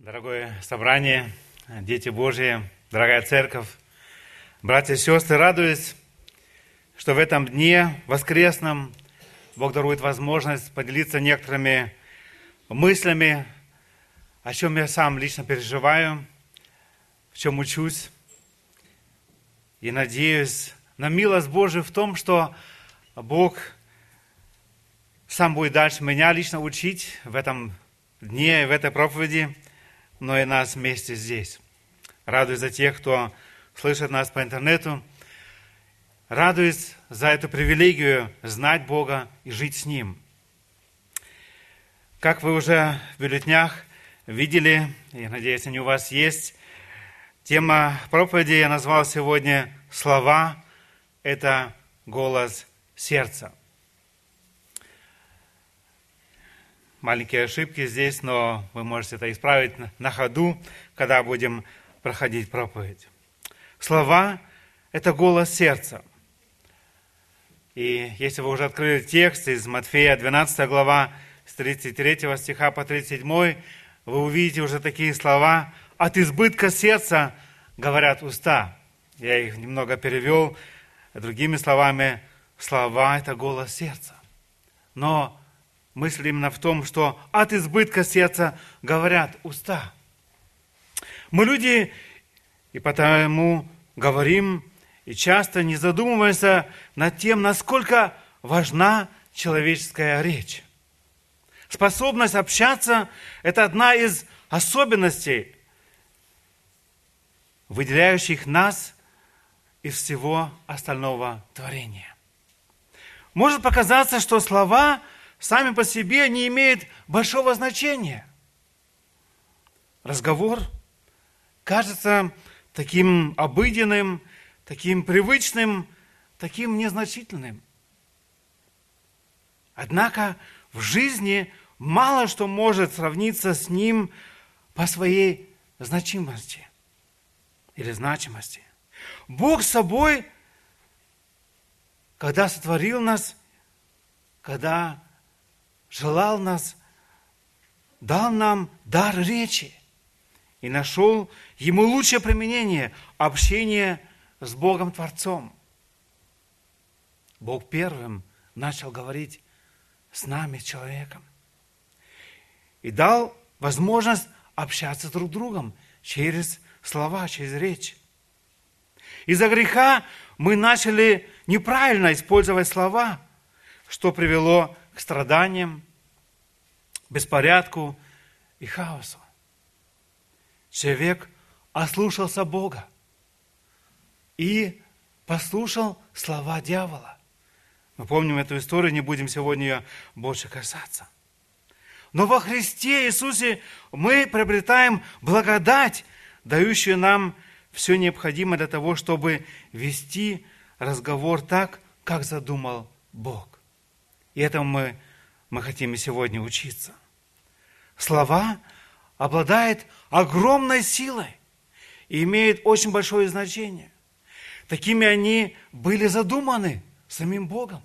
Дорогое собрание, дети Божьи, дорогая церковь, братья и сестры, радуюсь, что в этом дне воскресном Бог дарует возможность поделиться некоторыми мыслями, о чем я сам лично переживаю, в чем учусь. И надеюсь на милость Божию в том, что Бог сам будет дальше меня лично учить в этом дне, в этой проповеди – но и нас вместе здесь. Радуюсь за тех, кто слышит нас по интернету. Радуюсь за эту привилегию знать Бога и жить с Ним. Как вы уже в бюллетнях видели, я надеюсь, они у вас есть, тема проповеди я назвал сегодня «Слова – это голос сердца». Маленькие ошибки здесь, но вы можете это исправить на ходу, когда будем проходить проповедь. Слова – это голос сердца. И если вы уже открыли текст из Матфея, 12 глава, с 33 стиха по 37, вы увидите уже такие слова «От избытка сердца говорят уста». Я их немного перевел другими словами. Слова – это голос сердца. Но мысль именно в том, что от избытка сердца говорят уста. Мы люди, и потому говорим, и часто не задумываемся над тем, насколько важна человеческая речь. Способность общаться – это одна из особенностей, выделяющих нас из всего остального творения. Может показаться, что слова сами по себе не имеют большого значения. Разговор кажется таким обыденным, таким привычным, таким незначительным. Однако в жизни мало что может сравниться с ним по своей значимости или значимости. Бог собой, когда сотворил нас, когда желал нас, дал нам дар речи и нашел ему лучшее применение – общение с Богом Творцом. Бог первым начал говорить с нами, человеком. И дал возможность общаться друг с другом через слова, через речь. Из-за греха мы начали неправильно использовать слова, что привело к страданиям, беспорядку и хаосу. Человек ослушался Бога и послушал слова дьявола. Мы помним эту историю, не будем сегодня ее больше касаться. Но во Христе Иисусе мы приобретаем благодать, дающую нам все необходимое для того, чтобы вести разговор так, как задумал Бог. И этому мы, мы хотим и сегодня учиться. Слова обладают огромной силой и имеют очень большое значение. Такими они были задуманы самим Богом.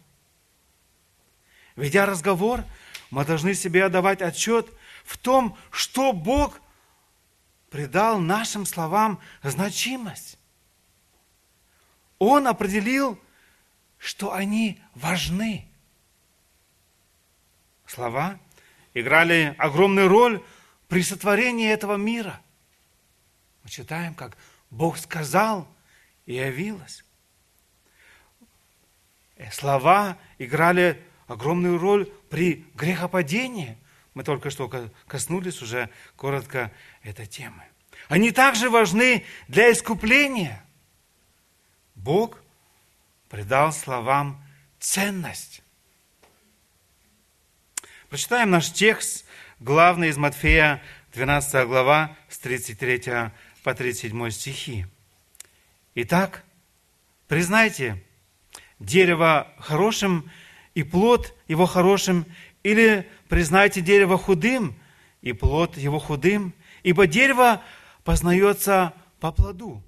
Ведя разговор, мы должны себе отдавать отчет в том, что Бог придал нашим словам значимость. Он определил, что они важны слова играли огромную роль при сотворении этого мира. Мы читаем, как Бог сказал и явилось. Э, слова играли огромную роль при грехопадении. Мы только что коснулись уже коротко этой темы. Они также важны для искупления. Бог придал словам ценность. Прочитаем наш текст, главный из Матфея, 12 глава, с 33 по 37 стихи. Итак, признайте дерево хорошим и плод его хорошим, или признайте дерево худым и плод его худым, ибо дерево познается по плоду.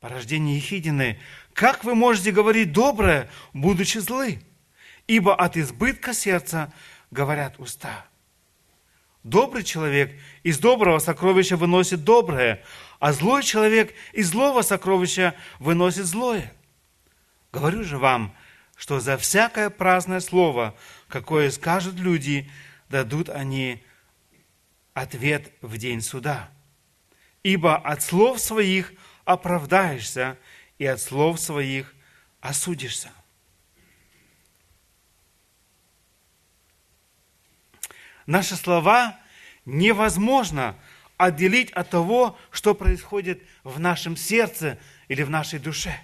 Порождение Ехидины, как вы можете говорить доброе, будучи злы? Ибо от избытка сердца говорят уста. добрый человек из доброго сокровища выносит доброе, а злой человек из злого сокровища выносит злое. Говорю же вам, что за всякое праздное слово, какое скажут люди, дадут они ответ в день суда. Ибо от слов своих оправдаешься, и от слов своих осудишься. Наши слова невозможно отделить от того, что происходит в нашем сердце или в нашей душе.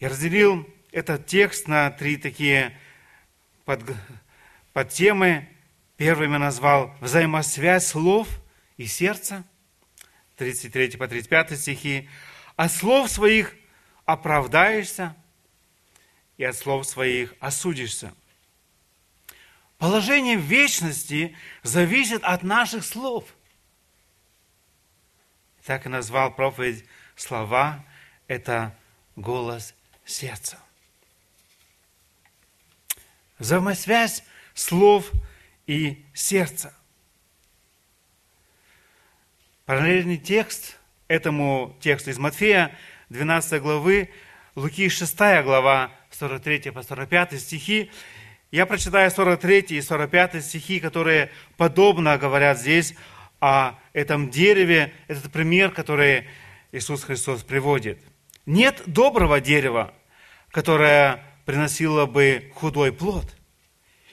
Я разделил этот текст на три такие под, под темы. Первым я назвал «Взаимосвязь слов и сердца», 33 по 35 стихи. «От слов своих оправдаешься, и от слов своих осудишься». Положение вечности зависит от наших слов. Так и назвал проповедь «Слова – это голос сердца». Взаимосвязь слов и сердца. Параллельный текст этому тексту из Матфея, 12 главы, Луки 6 глава, 43 по 45 стихи. Я прочитаю 43 и 45 стихи, которые подобно говорят здесь о этом дереве. Этот пример, который Иисус Христос приводит. Нет доброго дерева, которое приносило бы худой плод.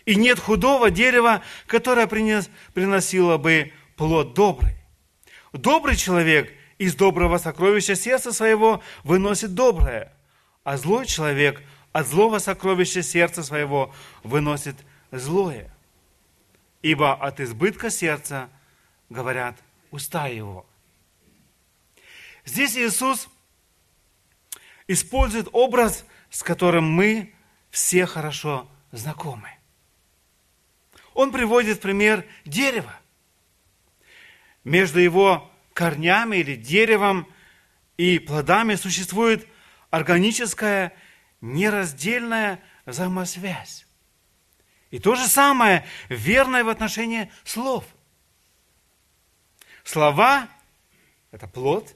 И нет худого дерева, которое приносило бы плод добрый. Добрый человек из доброго сокровища сердца своего выносит доброе, а злой человек от злого сокровища сердца своего выносит злое. Ибо от избытка сердца говорят уста его. Здесь Иисус использует образ, с которым мы все хорошо знакомы. Он приводит пример дерева. Между его корнями или деревом и плодами существует органическая нераздельная взаимосвязь. И то же самое верное в отношении слов. Слова – это плод,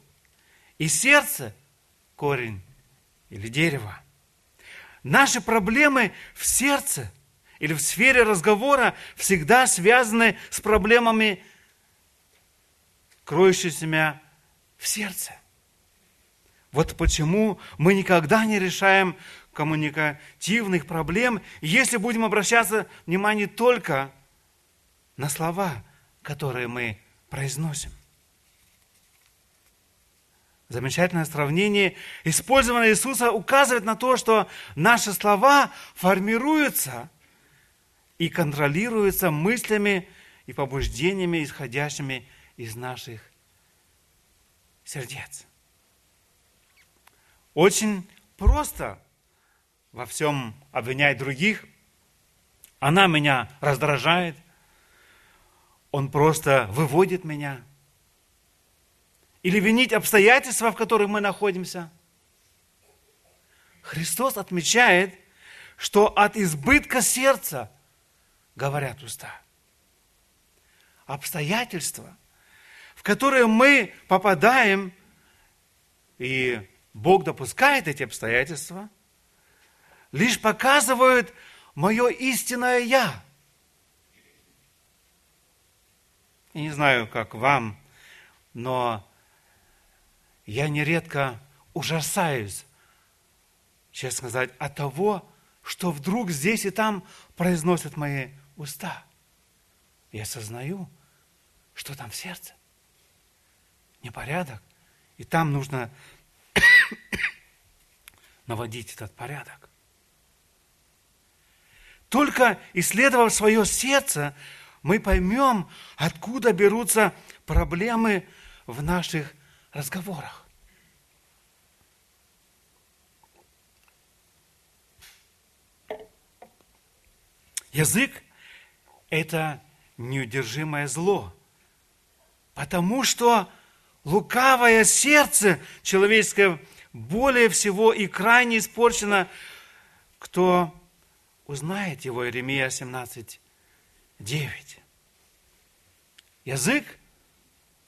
и сердце – корень или дерево. Наши проблемы в сердце или в сфере разговора всегда связаны с проблемами, кроющимися в сердце. Вот почему мы никогда не решаем коммуникативных проблем, если будем обращаться внимание только на слова, которые мы произносим. Замечательное сравнение. Использование Иисуса указывает на то, что наши слова формируются и контролируются мыслями и побуждениями, исходящими из наших сердец. Очень просто во всем обвинять других. Она меня раздражает. Он просто выводит меня. Или винить обстоятельства, в которых мы находимся. Христос отмечает, что от избытка сердца говорят уста. Обстоятельства, в которые мы попадаем, и Бог допускает эти обстоятельства, лишь показывают мое истинное «я». Я не знаю, как вам, но я нередко ужасаюсь, честно сказать, от того, что вдруг здесь и там произносят мои уста. Я осознаю, что там в сердце. Непорядок. И там нужно наводить этот порядок. Только исследовав свое сердце, мы поймем, откуда берутся проблемы в наших разговорах. Язык – это неудержимое зло, потому что лукавое сердце человеческое более всего и крайне испорчено, кто узнает его. Иеремия 17, 9. Язык,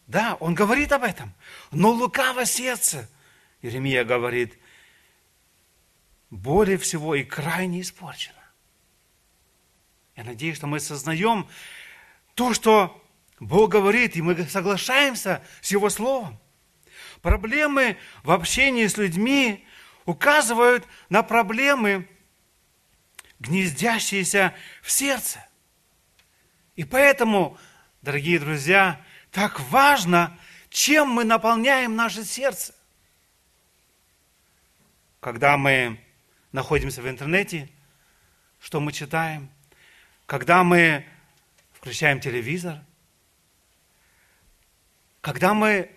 да, он говорит об этом, но лукаво сердце, Иеремия говорит, более всего и крайне испорчено. Я надеюсь, что мы сознаем то, что Бог говорит, и мы соглашаемся с Его Словом. Проблемы в общении с людьми указывают на проблемы, гнездящиеся в сердце. И поэтому, дорогие друзья, так важно, чем мы наполняем наше сердце. Когда мы находимся в интернете, что мы читаем, когда мы включаем телевизор, когда мы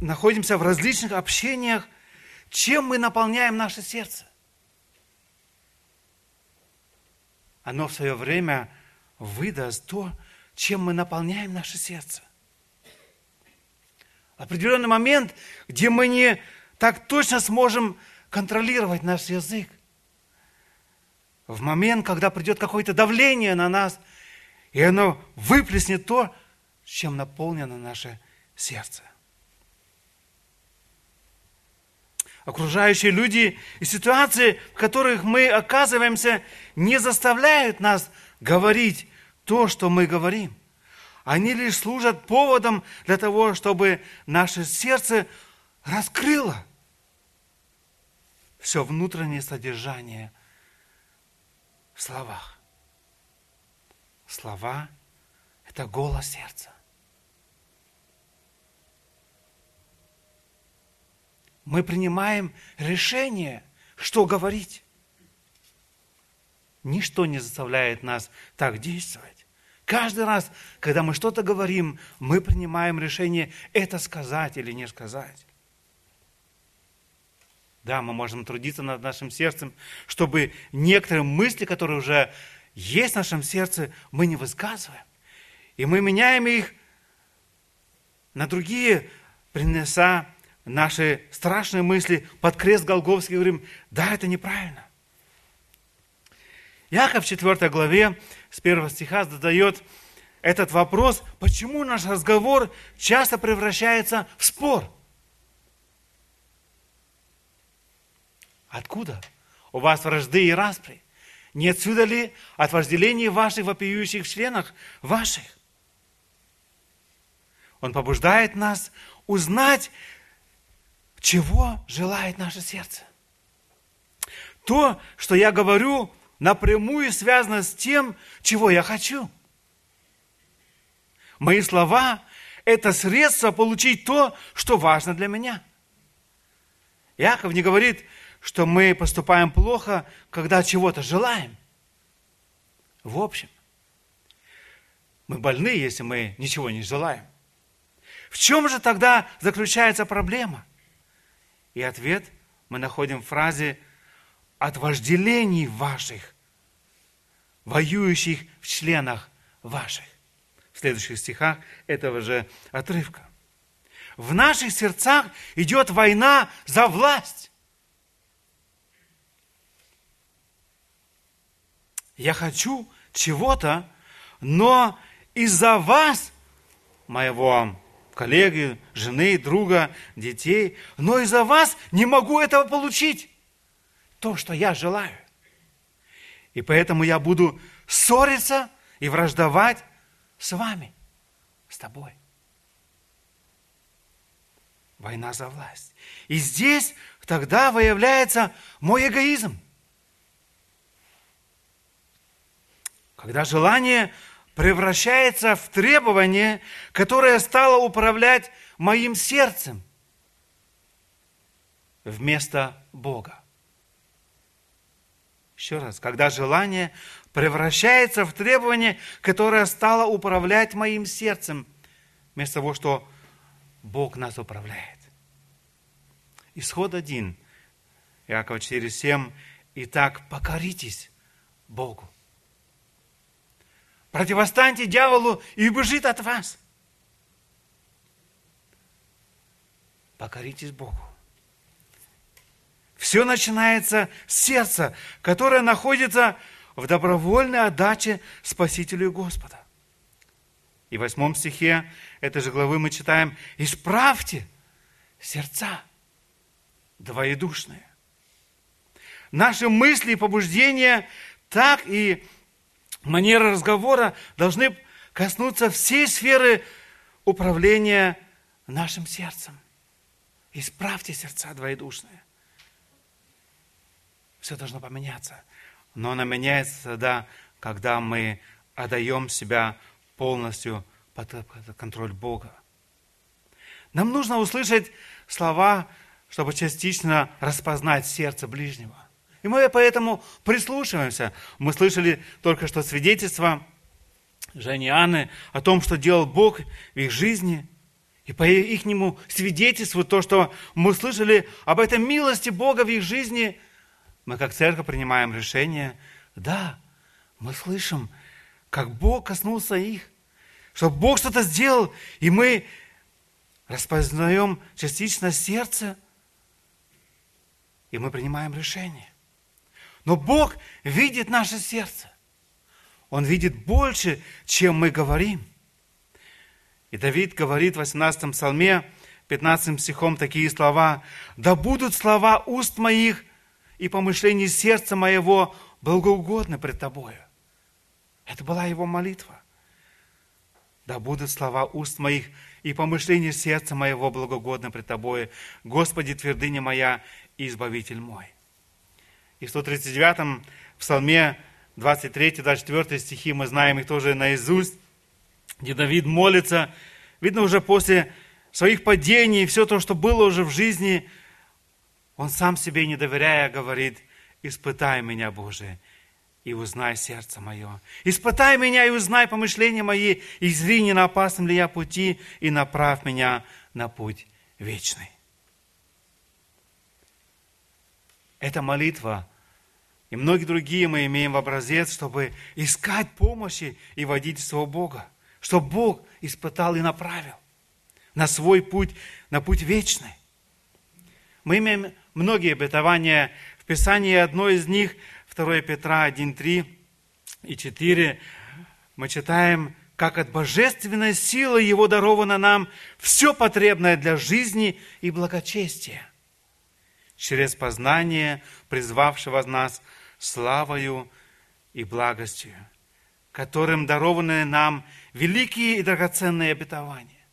находимся в различных общениях, чем мы наполняем наше сердце? Оно в свое время выдаст то, чем мы наполняем наше сердце. Определенный момент, где мы не так точно сможем контролировать наш язык. В момент, когда придет какое-то давление на нас, и оно выплеснет то, чем наполнено наше сердце. Окружающие люди и ситуации, в которых мы оказываемся, не заставляют нас говорить то, что мы говорим. Они лишь служат поводом для того, чтобы наше сердце раскрыло все внутреннее содержание в словах. Слова – это голос сердца. Мы принимаем решение, что говорить. Ничто не заставляет нас так действовать. Каждый раз, когда мы что-то говорим, мы принимаем решение это сказать или не сказать. Да, мы можем трудиться над нашим сердцем, чтобы некоторые мысли, которые уже есть в нашем сердце, мы не высказываем. И мы меняем их на другие, принеся наши страшные мысли под крест Голговский, говорим, да, это неправильно. Яков в 4 главе с 1 стиха задает этот вопрос, почему наш разговор часто превращается в спор – Откуда? У вас вражды и распри. Не отсюда ли от вожделений ваших вопиющих членах ваших? Он побуждает нас узнать, чего желает наше сердце. То, что я говорю, напрямую связано с тем, чего я хочу. Мои слова – это средство получить то, что важно для меня. Яков не говорит – что мы поступаем плохо, когда чего-то желаем. В общем, мы больны, если мы ничего не желаем. В чем же тогда заключается проблема? И ответ мы находим в фразе «от вожделений ваших, воюющих в членах ваших». В следующих стихах этого же отрывка. В наших сердцах идет война за власть. я хочу чего-то, но из-за вас, моего коллеги, жены, друга, детей, но из-за вас не могу этого получить. То, что я желаю. И поэтому я буду ссориться и враждовать с вами, с тобой. Война за власть. И здесь тогда выявляется мой эгоизм – Когда желание превращается в требование, которое стало управлять моим сердцем вместо Бога. Еще раз, когда желание превращается в требование, которое стало управлять моим сердцем, вместо того, что Бог нас управляет. Исход один. Иакова 4,7. Итак, покоритесь Богу. Противостаньте дьяволу и убежит от вас. Покоритесь Богу. Все начинается с сердца, которое находится в добровольной отдаче Спасителю Господа. И в восьмом стихе этой же главы мы читаем «Исправьте сердца двоедушные». Наши мысли и побуждения, так и манера разговора должны коснуться всей сферы управления нашим сердцем. Исправьте сердца двоедушные. Все должно поменяться. Но оно меняется тогда, когда мы отдаем себя полностью под контроль Бога. Нам нужно услышать слова, чтобы частично распознать сердце ближнего. И мы поэтому прислушиваемся. Мы слышали только что свидетельство Жени и Анны о том, что делал Бог в их жизни. И по их свидетельству, то, что мы слышали об этой милости Бога в их жизни, мы как церковь принимаем решение, да, мы слышим, как Бог коснулся их, что Бог что-то сделал, и мы распознаем частично сердце, и мы принимаем решение. Но Бог видит наше сердце. Он видит больше, чем мы говорим. И Давид говорит в 18 псалме, 15 стихом такие слова. «Да будут слова уст моих и помышления сердца моего благоугодны пред Тобою». Это была его молитва. «Да будут слова уст моих и помышления сердца моего благогодно пред Тобою, Господи, твердыня моя и Избавитель мой». И в 139-м псалме 23-24 стихи мы знаем их тоже наизусть, где Давид молится, видно уже после своих падений, все то, что было уже в жизни, он сам себе не доверяя говорит, испытай меня, Боже, и узнай сердце мое. Испытай меня и узнай помышления мои, и зри, не на опасном ли я пути, и направь меня на путь вечный. Эта молитва. И многие другие мы имеем в образец, чтобы искать помощи и водительства Бога, чтобы Бог испытал и направил на свой путь, на путь вечный. Мы имеем многие обетования. В Писании, одно из них, 2 Петра 1, 3 и 4, мы читаем, как от божественной силы Его даровано нам все потребное для жизни и благочестия через познание призвавшего нас славою и благостью, которым дарованы нам великие и драгоценные обетования.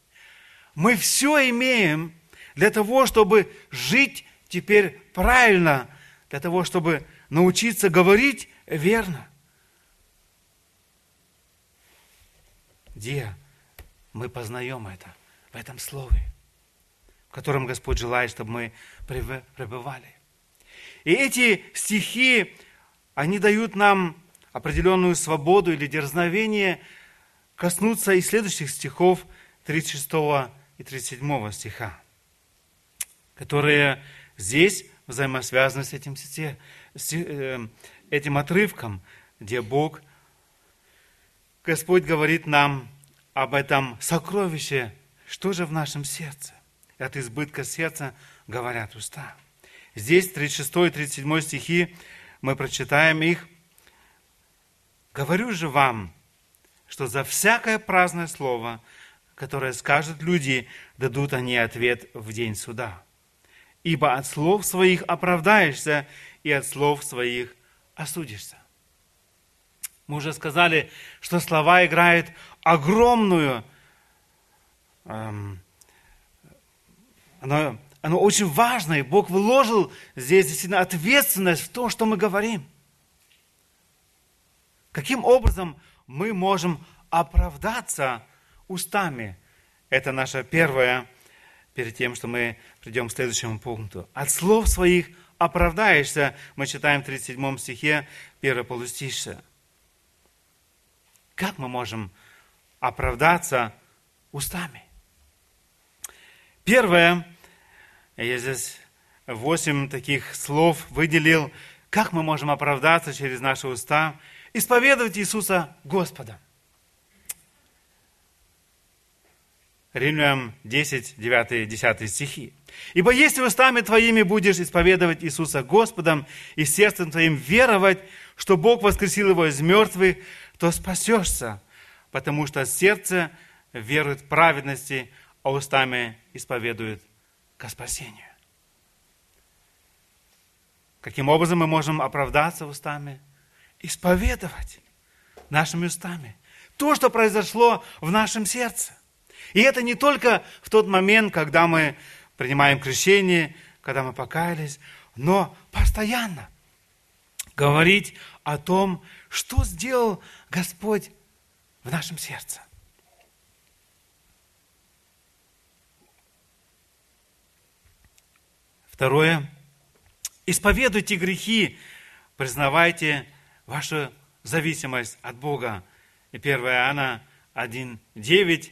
Мы все имеем для того, чтобы жить теперь правильно, для того, чтобы научиться говорить верно. Где мы познаем это? В этом слове котором Господь желает, чтобы мы пребывали. И эти стихи, они дают нам определенную свободу или дерзновение коснуться и следующих стихов 36 и 37 стиха, которые здесь взаимосвязаны с этим, э, этим отрывком, где Бог, Господь говорит нам об этом сокровище, что же в нашем сердце. От избытка сердца говорят уста. Здесь 36 и 37 стихи, мы прочитаем их. «Говорю же вам, что за всякое праздное слово, которое скажут люди, дадут они ответ в день суда. Ибо от слов своих оправдаешься, и от слов своих осудишься». Мы уже сказали, что слова играют огромную эм, оно, оно очень важно, и Бог вложил здесь действительно ответственность в то, что мы говорим. Каким образом мы можем оправдаться устами? Это наше первое, перед тем, что мы придем к следующему пункту. От слов своих оправдаешься, мы читаем в 37 стихе, первое полустишье. Как мы можем оправдаться устами? Первое, я здесь восемь таких слов выделил, как мы можем оправдаться через наши уста, исповедовать Иисуса Господа. Римлянам 10, 9, 10 стихи. «Ибо если устами твоими будешь исповедовать Иисуса Господом и сердцем твоим веровать, что Бог воскресил его из мертвых, то спасешься, потому что сердце верует праведности, а устами исповедует ко спасению. Каким образом мы можем оправдаться устами? Исповедовать нашими устами то, что произошло в нашем сердце. И это не только в тот момент, когда мы принимаем крещение, когда мы покаялись, но постоянно говорить о том, что сделал Господь в нашем сердце. Второе. Исповедуйте грехи, признавайте вашу зависимость от Бога. И 1 Иоанна 1, 9.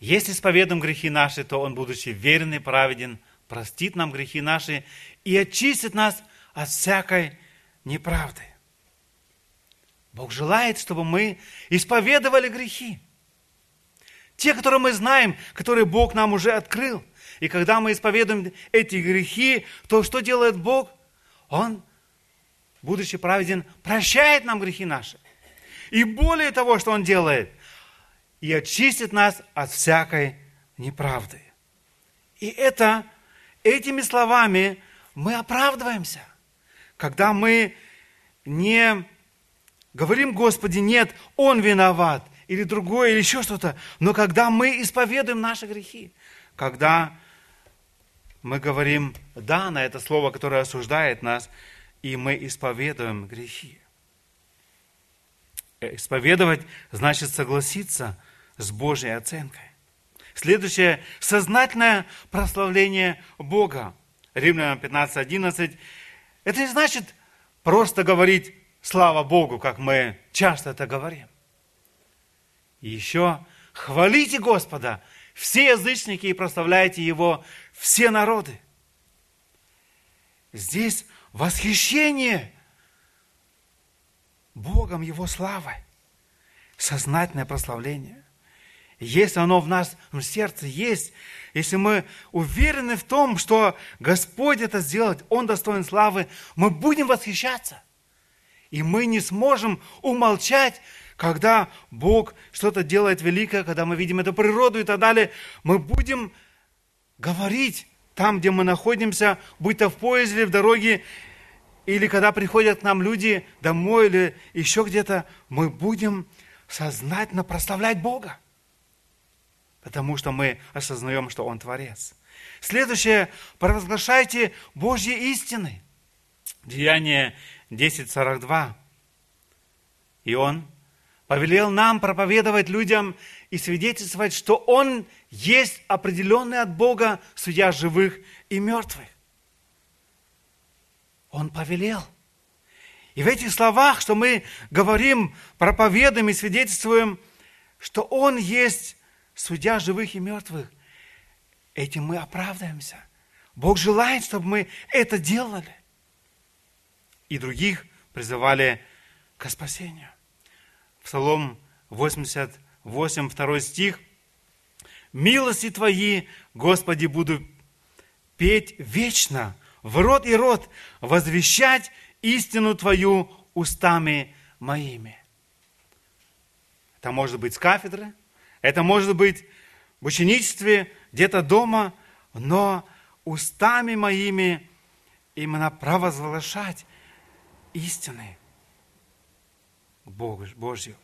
Если исповедуем грехи наши, то Он, будучи верен и праведен, простит нам грехи наши и очистит нас от всякой неправды. Бог желает, чтобы мы исповедовали грехи. Те, которые мы знаем, которые Бог нам уже открыл – и когда мы исповедуем эти грехи, то что делает Бог? Он, будучи праведен, прощает нам грехи наши. И более того, что Он делает, и очистит нас от всякой неправды. И это, этими словами мы оправдываемся. Когда мы не говорим, Господи, нет, Он виноват, или другое, или еще что-то, но когда мы исповедуем наши грехи, когда мы говорим «да» на это слово, которое осуждает нас, и мы исповедуем грехи. Э, исповедовать значит согласиться с Божьей оценкой. Следующее – сознательное прославление Бога. Римлянам 15, 11. Это не значит просто говорить «слава Богу», как мы часто это говорим. И еще хвалите Господа, все язычники, и прославляйте Его все народы. Здесь восхищение Богом, Его славой, сознательное прославление. Если оно в нас в сердце есть, если мы уверены в том, что Господь это сделает, Он достоин славы, мы будем восхищаться. И мы не сможем умолчать, когда Бог что-то делает великое, когда мы видим эту природу и так далее. Мы будем говорить там, где мы находимся, будь то в поезде в дороге, или когда приходят к нам люди домой или еще где-то, мы будем сознательно прославлять Бога, потому что мы осознаем, что Он Творец. Следующее, провозглашайте Божьи истины. Деяние 10.42. И Он повелел нам проповедовать людям и свидетельствовать, что Он есть определенный от Бога судья живых и мертвых. Он повелел. И в этих словах, что мы говорим, проповедуем и свидетельствуем, что Он есть судья живых и мертвых, этим мы оправдаемся. Бог желает, чтобы мы это делали. И других призывали к спасению. Псалом 88, 2 стих. «Милости Твои, Господи, буду петь вечно, в рот и рот, возвещать истину Твою устами моими». Это может быть с кафедры, это может быть в ученичестве, где-то дома, но устами моими именно провозглашать истины Божью.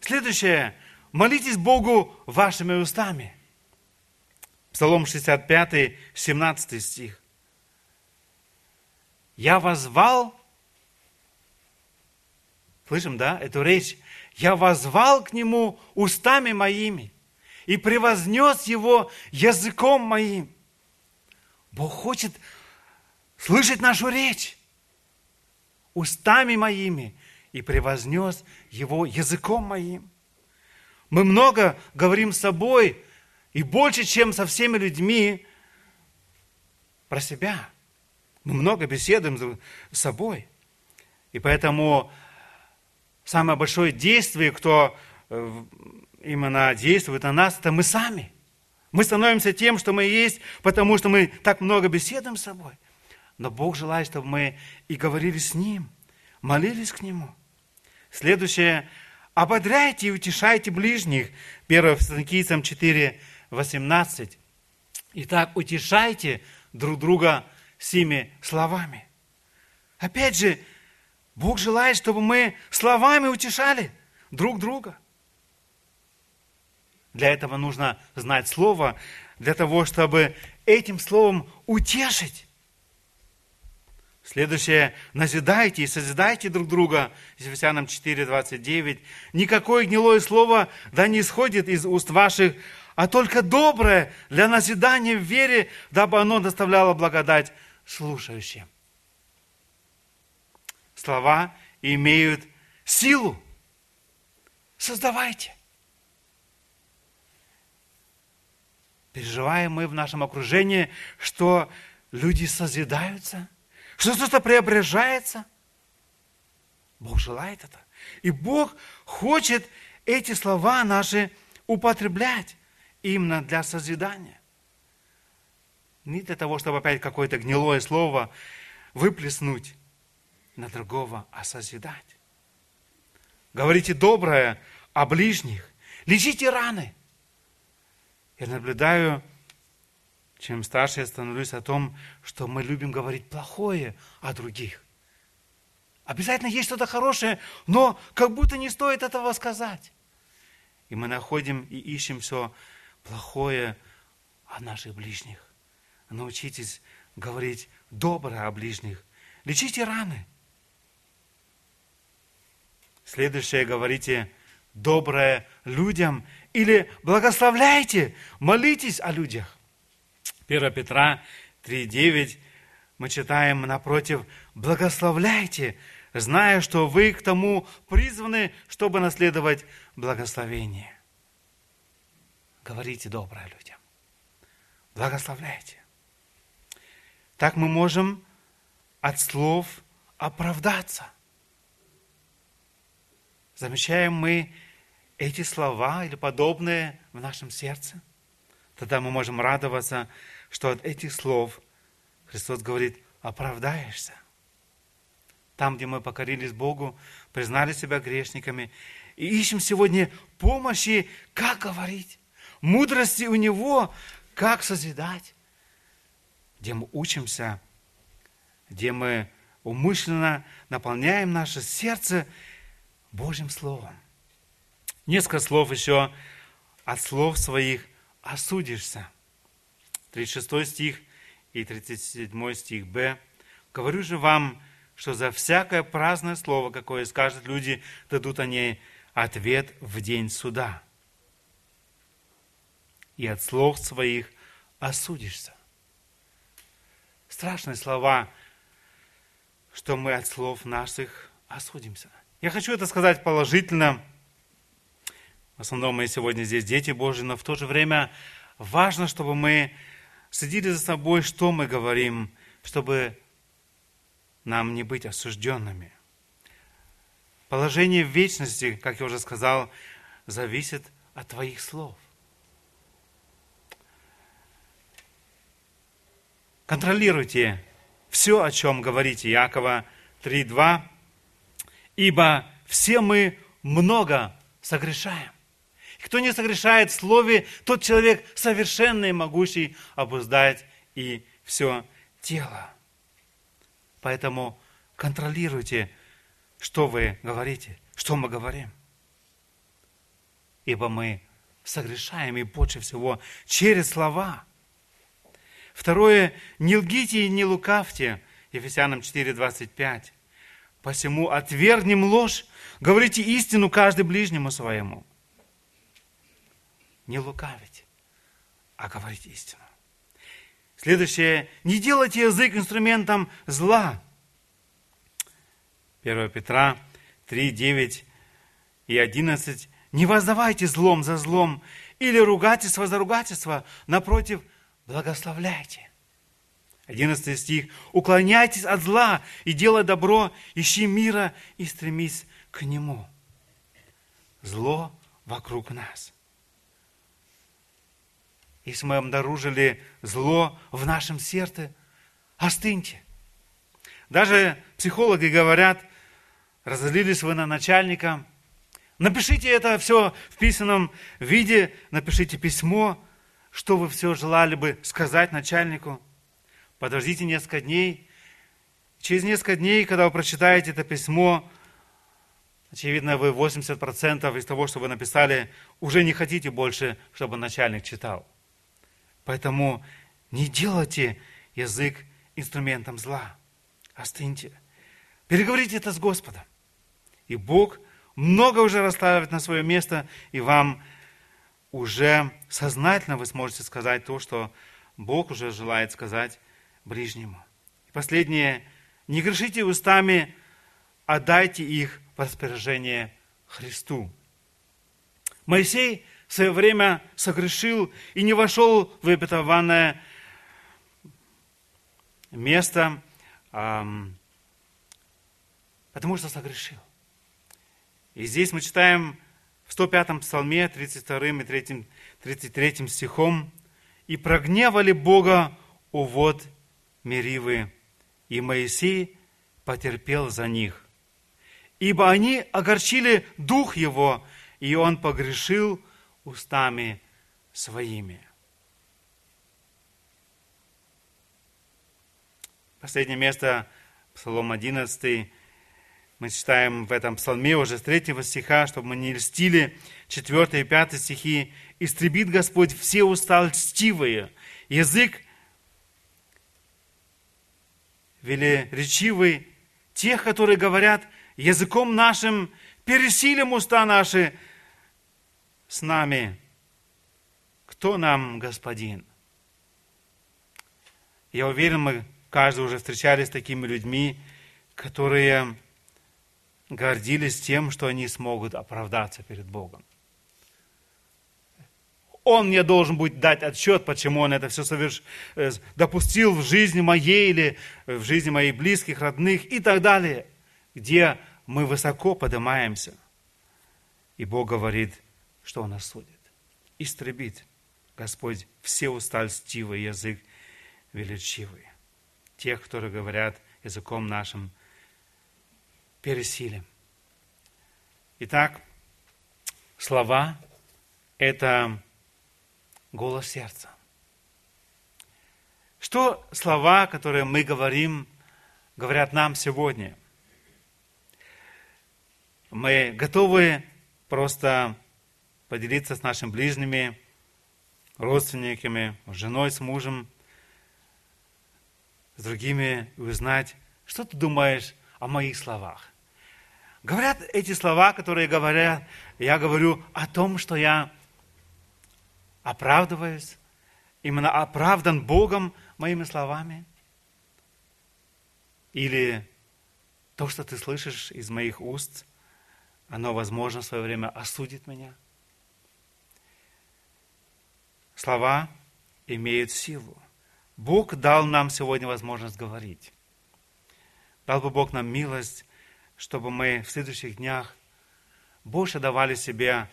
Следующее. Молитесь Богу вашими устами. Псалом 65, 17 стих. Я возвал, слышим, да, эту речь, я возвал к Нему устами моими и превознес Его языком моим. Бог хочет слышать нашу речь устами моими и превознес его языком моим. Мы много говорим с собой, и больше, чем со всеми людьми, про себя. Мы много беседуем с собой. И поэтому самое большое действие, кто э, именно действует на нас, это мы сами. Мы становимся тем, что мы есть, потому что мы так много беседуем с собой. Но Бог желает, чтобы мы и говорили с Ним – молились к Нему. Следующее. Ободряйте и утешайте ближних. 1 Фессалоникийцам 4, 18. Итак, утешайте друг друга сими словами. Опять же, Бог желает, чтобы мы словами утешали друг друга. Для этого нужно знать Слово, для того, чтобы этим Словом утешить. Следующее. Назидайте и созидайте друг друга. Ефесянам 4, 29. Никакое гнилое слово да не исходит из уст ваших, а только доброе для назидания в вере, дабы оно доставляло благодать слушающим. Слова имеют силу. Создавайте. Переживаем мы в нашем окружении, что люди созидаются, что что-то преображается. Бог желает это. И Бог хочет эти слова наши употреблять именно для созидания. Не для того, чтобы опять какое-то гнилое слово выплеснуть на другого, а созидать. Говорите доброе о ближних. Лечите раны. Я наблюдаю, чем старше я становлюсь о том, что мы любим говорить плохое о других. Обязательно есть что-то хорошее, но как будто не стоит этого сказать. И мы находим и ищем все плохое о наших ближних. Научитесь говорить доброе о ближних. Лечите раны. Следующее говорите доброе людям или благословляйте, молитесь о людях. 1 Петра 3,9 мы читаем напротив, благословляйте, зная, что вы к тому призваны, чтобы наследовать благословение. Говорите доброе людям. Благословляйте. Так мы можем от слов оправдаться. Замечаем мы эти слова или подобные в нашем сердце? Тогда мы можем радоваться, что от этих слов Христос говорит, оправдаешься. Там, где мы покорились Богу, признали себя грешниками и ищем сегодня помощи, как говорить, мудрости у Него, как созидать, где мы учимся, где мы умышленно наполняем наше сердце Божьим Словом. Несколько слов еще от слов своих осудишься. 36 стих и 37 стих Б. Говорю же вам, что за всякое праздное слово, какое скажут люди, дадут они ответ в день суда. И от слов своих осудишься. Страшные слова, что мы от слов наших осудимся. Я хочу это сказать положительно. В основном мы сегодня здесь дети Божьи, но в то же время важно, чтобы мы следили за собой, что мы говорим, чтобы нам не быть осужденными. Положение в вечности, как я уже сказал, зависит от твоих слов. Контролируйте все, о чем говорите. Якова 3.2 ибо все мы много согрешаем. Кто не согрешает в слове, тот человек совершенный, могущий обуздать и все тело. Поэтому контролируйте, что вы говорите, что мы говорим. Ибо мы согрешаем и больше всего через слова. Второе, не лгите и не лукавьте. Ефесянам 4, 25. Посему отвергнем ложь, говорите истину каждый ближнему своему. Не лукавить, а говорить истину. Следующее. Не делайте язык инструментом зла. 1 Петра 3, 9 и 11. Не воздавайте злом за злом или ругательство за ругательство. Напротив, благословляйте 11 стих. «Уклоняйтесь от зла и делай добро, ищи мира и стремись к нему». Зло вокруг нас. Если мы обнаружили зло в нашем сердце, остыньте. Даже психологи говорят, разозлились вы на начальника, напишите это все в писанном виде, напишите письмо, что вы все желали бы сказать начальнику. Подождите несколько дней. Через несколько дней, когда вы прочитаете это письмо, очевидно, вы 80% из того, что вы написали, уже не хотите больше, чтобы начальник читал. Поэтому не делайте язык инструментом зла. Остыньте. Переговорите это с Господом. И Бог много уже расставит на свое место, и вам уже сознательно вы сможете сказать то, что Бог уже желает сказать ближнему. И последнее. Не грешите устами, а дайте их в распоряжение Христу. Моисей в свое время согрешил и не вошел в обетованное место, потому что согрешил. И здесь мы читаем в 105-м псалме, 32 и 3, 33 стихом, «И прогневали Бога увод Меривы, и Моисей потерпел за них. Ибо они огорчили дух его, и он погрешил устами своими». Последнее место, Псалом 11, мы читаем в этом псалме уже с третьего стиха, чтобы мы не льстили, 4 и 5 стихи. «Истребит Господь все уста льстивые, язык велеречивый, тех, которые говорят языком нашим, пересилим уста наши с нами. Кто нам господин?» Я уверен, мы каждый уже встречались с такими людьми, которые гордились тем, что они смогут оправдаться перед Богом. Он мне должен будет дать отчет, почему он это все соверш... Э, допустил в жизни моей или в жизни моих близких, родных и так далее, где мы высоко поднимаемся. И Бог говорит, что Он нас судит. Истребит Господь все уста льстивый язык величивый. Тех, которые говорят языком нашим пересилим. Итак, слова – это голос сердца. Что слова, которые мы говорим, говорят нам сегодня? Мы готовы просто поделиться с нашими ближними, родственниками, женой, с мужем, с другими узнать, что ты думаешь о моих словах. Говорят эти слова, которые говорят, я говорю о том, что я оправдываюсь, именно оправдан Богом моими словами. Или то, что ты слышишь из моих уст, оно, возможно, в свое время осудит меня. Слова имеют силу. Бог дал нам сегодня возможность говорить. Дал бы Бог нам милость чтобы мы в следующих днях больше давали себе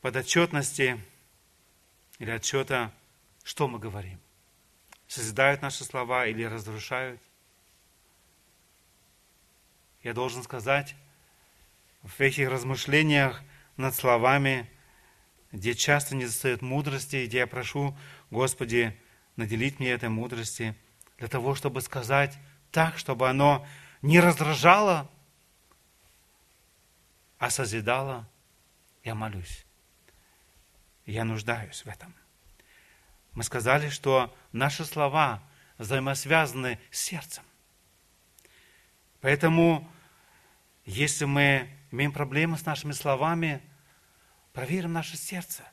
подотчетности или отчета, что мы говорим. Созидают наши слова или разрушают. Я должен сказать, в этих размышлениях над словами, где часто не достает мудрости, где я прошу, Господи, наделить мне этой мудрости, для того, чтобы сказать так, чтобы оно не раздражало, а созидало, я молюсь. Я нуждаюсь в этом. Мы сказали, что наши слова взаимосвязаны с сердцем. Поэтому, если мы имеем проблемы с нашими словами, проверим наше сердце.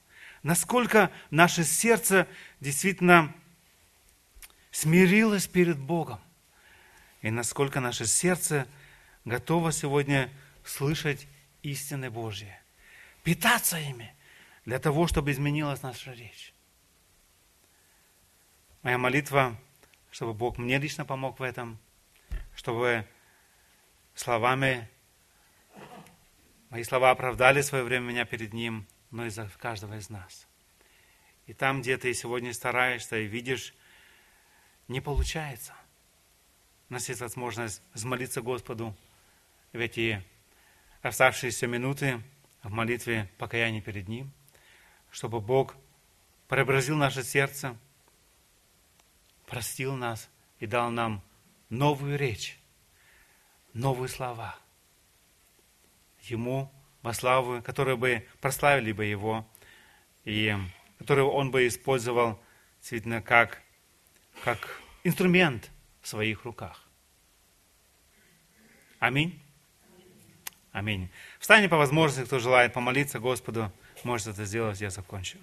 Насколько наше сердце действительно смирилось перед Богом и насколько наше сердце готово сегодня слышать истины Божьи, питаться ими для того, чтобы изменилась наша речь. Моя молитва, чтобы Бог мне лично помог в этом, чтобы словами, мои слова оправдали свое время меня перед Ним, но и за каждого из нас. И там, где ты сегодня стараешься и видишь, не получается – у нас есть возможность взмолиться Господу в эти оставшиеся минуты в молитве покаяния перед Ним, чтобы Бог преобразил наше сердце, простил нас и дал нам новую речь, новые слова. Ему во славу, которые бы прославили бы Его, и которые Он бы использовал действительно как, как инструмент своих руках. Аминь. Аминь. Встаньте по возможности, кто желает помолиться Господу, может это сделать, я закончу.